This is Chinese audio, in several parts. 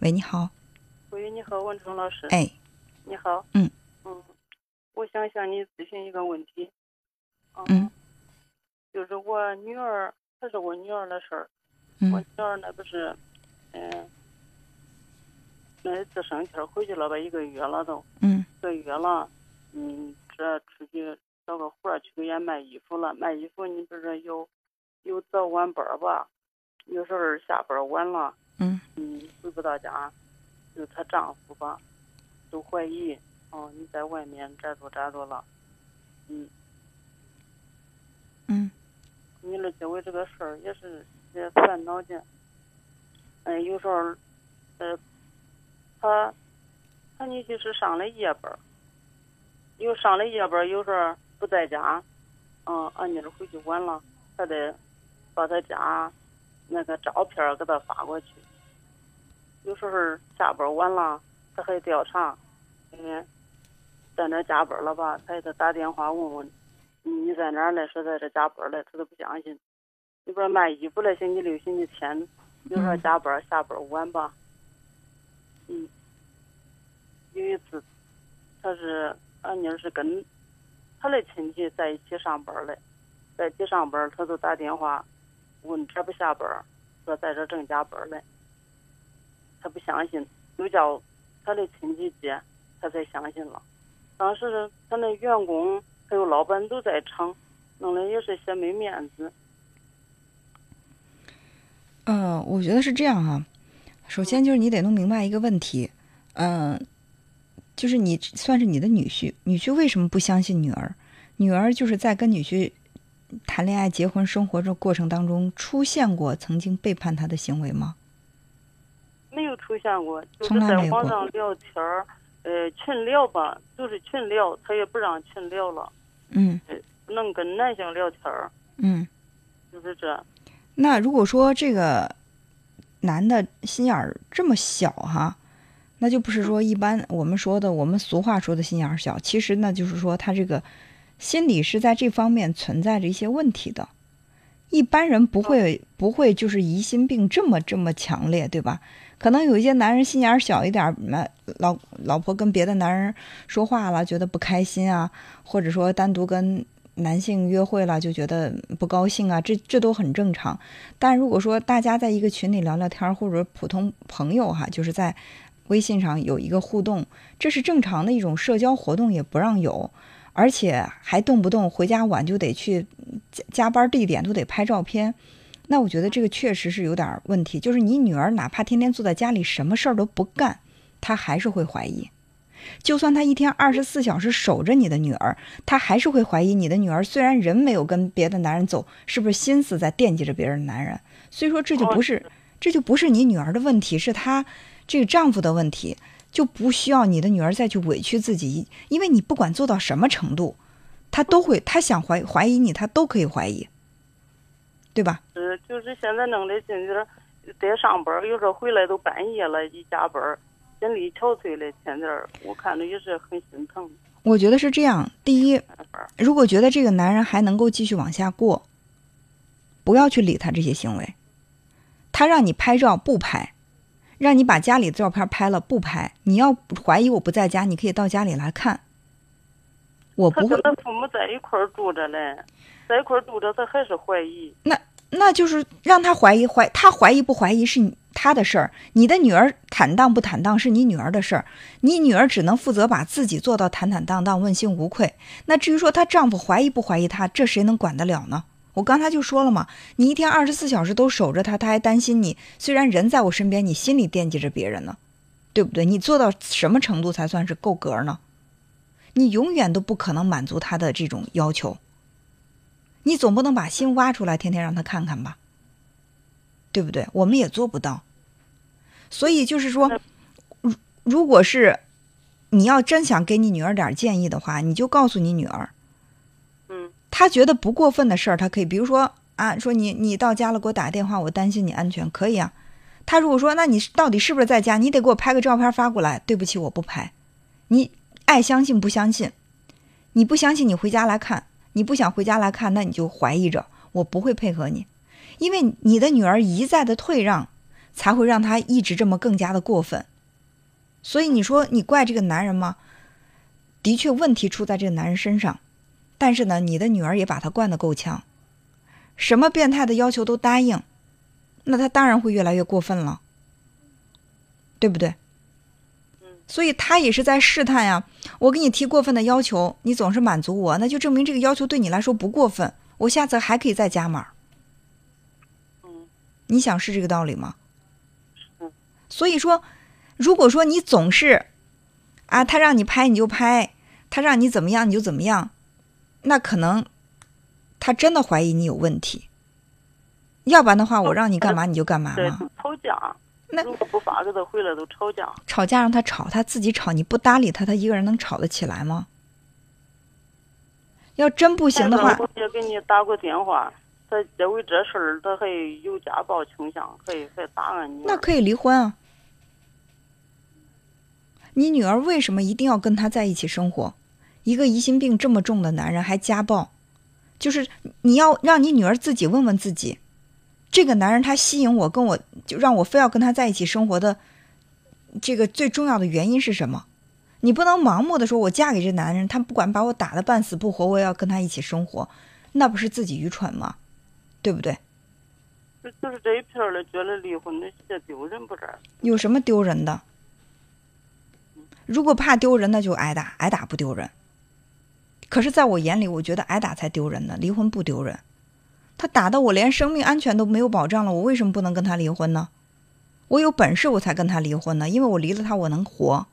喂，你好。喂，你好，文成老师。哎，你好。嗯嗯，我想向你咨询一个问题。嗯。就是我女儿，还是我女儿的事儿。嗯。我女儿那不是，嗯，那次生气儿回去了吧，一个月了都。嗯。一个月了，嗯，这出去找个活儿去给人卖衣服了。卖衣服，你不是有有早晚班儿吧？有时候下班晚了。嗯。嗯，回不到家。就她丈夫吧，都怀疑哦，你在外面咋着咋着了，嗯，嗯，你了解为这个事儿也是也烦恼的，哎，有时候，呃，他他女婿是上了夜班，有上了夜班，有时候不在家，嗯，俺妮儿回去晚了，还得把他家那个照片给他发过去。有时候下班晚了，他还调查，嗯，在那加班了吧？他给他打电话问问，你在哪儿嘞？说在这加班嘞，他都不相信。你不是卖衣服嘞？星期六、星期天有时候加班，下班晚吧？嗯。有一次，他是俺妮儿是跟他的亲戚在一起上班嘞，在一起上班，他就打电话问这不下班，说在这正加班嘞。他不相信，又叫他的亲戚接，他才相信了。当时他那员工还有老板都在场，弄的也是些没面子。嗯，我觉得是这样哈。首先就是你得弄明白一个问题，嗯，就是你算是你的女婿，女婿为什么不相信女儿？女儿就是在跟女婿谈恋爱、结婚、生活这过程当中出现过曾经背叛他的行为吗？没有出现过，就是在网上聊天儿，呃，群聊吧，就是群聊，他也不让群聊了。嗯。能跟男性聊天儿。嗯。就是这。那如果说这个男的心眼儿这么小哈，那就不是说一般我们说的我们俗话说的心眼儿小，其实呢就是说他这个心理是在这方面存在着一些问题的。一般人不会不会就是疑心病这么这么强烈，对吧？可能有一些男人心眼儿小一点，那老老婆跟别的男人说话了，觉得不开心啊，或者说单独跟男性约会了，就觉得不高兴啊，这这都很正常。但如果说大家在一个群里聊聊天，或者普通朋友哈，就是在微信上有一个互动，这是正常的一种社交活动，也不让有，而且还动不动回家晚就得去加加班地点都得拍照片。那我觉得这个确实是有点问题，就是你女儿哪怕天天坐在家里什么事儿都不干，她还是会怀疑。就算她一天二十四小时守着你的女儿，她还是会怀疑你的女儿。虽然人没有跟别的男人走，是不是心思在惦记着别人的男人？所以说这就不是，这就不是你女儿的问题，是她这个丈夫的问题，就不需要你的女儿再去委屈自己，因为你不管做到什么程度，她都会，她想怀怀疑你，她都可以怀疑。对吧？是，就是现在弄的，心里得上班，有时候回来都半夜了，一加班，心力憔悴的，天天我看着也是很心疼。我觉得是这样。第一，如果觉得这个男人还能够继续往下过，不要去理他这些行为。他让你拍照不拍，让你把家里的照片拍了不拍。你要怀疑我不在家，你可以到家里来看。我不会。他跟他父母在一块住着嘞。在一块住着，他还是怀疑。那那就是让他怀疑，怀他怀疑不怀疑是他的事儿。你的女儿坦荡不坦荡是你女儿的事儿，你女儿只能负责把自己做到坦坦荡荡、问心无愧。那至于说她丈夫怀疑不怀疑她，这谁能管得了呢？我刚才就说了嘛，你一天二十四小时都守着他，他还担心你。虽然人在我身边，你心里惦记着别人呢，对不对？你做到什么程度才算是够格呢？你永远都不可能满足他的这种要求。你总不能把心挖出来，天天让他看看吧，对不对？我们也做不到。所以就是说，如如果是你要真想给你女儿点建议的话，你就告诉你女儿，他，觉得不过分的事儿，他可以，比如说啊，说你你到家了，给我打个电话，我担心你安全，可以啊。他如果说，那你到底是不是在家？你得给我拍个照片发过来。对不起，我不拍。你爱相信不相信？你不相信，你回家来看。你不想回家来看，那你就怀疑着我不会配合你，因为你的女儿一再的退让，才会让他一直这么更加的过分。所以你说你怪这个男人吗？的确，问题出在这个男人身上。但是呢，你的女儿也把他惯得够呛，什么变态的要求都答应，那他当然会越来越过分了，对不对？所以他也是在试探呀。我给你提过分的要求，你总是满足我，那就证明这个要求对你来说不过分。我下次还可以再加码。嗯，你想是这个道理吗？所以说，如果说你总是啊，他让你拍你就拍，他让你怎么样你就怎么样。那可能，他真的怀疑你有问题。要不然的话，我让你干嘛你就干嘛嘛。吵架。那如果不发给他回来都吵架。吵架让他吵，他自己吵，你不搭理他，他一个人能吵得起来吗？要真不行的话，我也给你打过电话，他因为这事儿，他还有家暴倾向，还还打俺女儿。那可以离婚啊。你女儿为什么一定要跟他在一起生活？一个疑心病这么重的男人还家暴，就是你要让你女儿自己问问自己，这个男人他吸引我，跟我就让我非要跟他在一起生活的这个最重要的原因是什么？你不能盲目的说，我嫁给这男人，他不管把我打的半死不活，我也要跟他一起生活，那不是自己愚蠢吗？对不对？就是这一片儿的觉得离婚那些丢人不是？有什么丢人的？如果怕丢人，那就挨打，挨打不丢人。可是，在我眼里，我觉得挨打才丢人呢。离婚不丢人，他打的我连生命安全都没有保障了，我为什么不能跟他离婚呢？我有本事我才跟他离婚呢，因为我离了他我能活。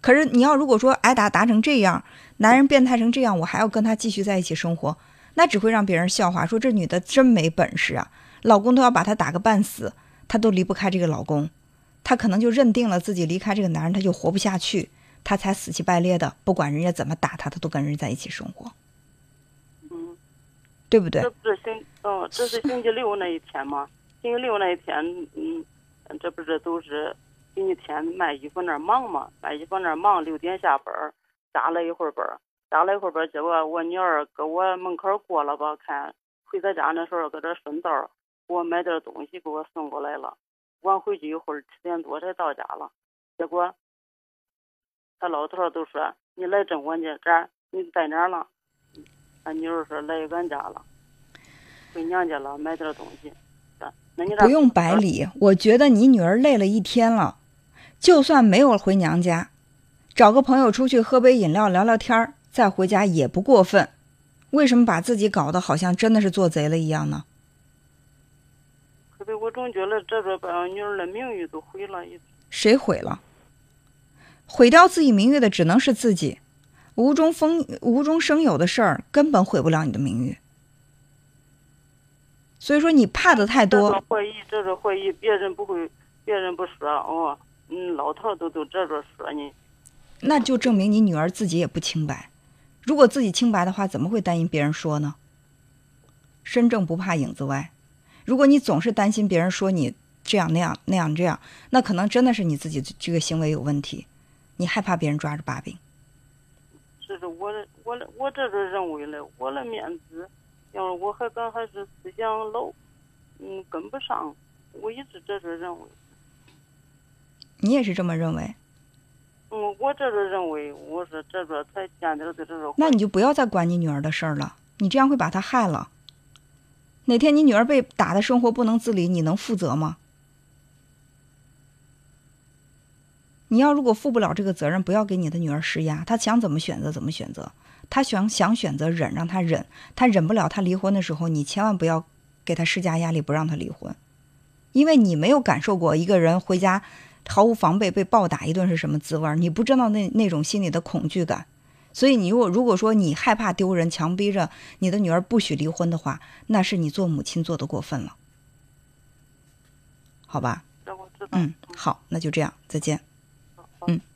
可是你要如果说挨打打成这样，男人变态成这样，我还要跟他继续在一起生活，那只会让别人笑话，说这女的真没本事啊！老公都要把她打个半死，她都离不开这个老公，她可能就认定了自己离开这个男人，她就活不下去。他才死乞白赖的，不管人家怎么打他，他都跟人在一起生活。嗯，对不对？这不是星，哦，这是星期六那一天吗？星期六那一天，嗯，这不是都是星期天卖衣服那儿忙嘛？卖衣服那儿忙，六点下班，加了一会儿班，加了一会儿班，结果我女儿搁我门口过了吧，看回他家那时候搁这顺道给我买点东西给我送过来了。晚回去一会儿，七点多才到家了，结果。他老头都说你来镇我家，这儿你在哪了？俺女儿说来俺家了，回娘家了，买点东西。那你不用百里，我觉得你女儿累了一天了，就算没有回娘家，找个朋友出去喝杯饮料聊聊天儿再回家也不过分。为什么把自己搞得好像真的是做贼了一样呢？可是我总觉得这个把俺女儿的名誉都毁了。谁毁了？毁掉自己名誉的只能是自己，无中风无中生有的事儿根本毁不了你的名誉。所以说你怕的太多。怀疑，这种怀疑，别人不会，别人不说哦，嗯，老头都都这着说你。那就证明你女儿自己也不清白。如果自己清白的话，怎么会担心别人说呢？身正不怕影子歪。如果你总是担心别人说你这样那样那样这样，那可能真的是你自己这个行为有问题。你害怕别人抓着把柄？这是我的，我的，我这是认为的，我的面子，要是我还敢还是思想老，嗯，跟不上，我一直这是认为。你也是这么认为？嗯，我这是认为，我是这个才见得的这个。那你就不要再管你女儿的事儿了，你这样会把她害了。哪天你女儿被打的生活不能自理，你能负责吗？你要如果负不了这个责任，不要给你的女儿施压。她想怎么选择怎么选择，她想想选择忍，让她忍。她忍不了，她离婚的时候，你千万不要给她施加压力，不让她离婚，因为你没有感受过一个人回家毫无防备被暴打一顿是什么滋味，你不知道那那种心里的恐惧感。所以你如果如果说你害怕丢人，强逼着你的女儿不许离婚的话，那是你做母亲做的过分了，好吧？嗯，好，那就这样，再见。嗯。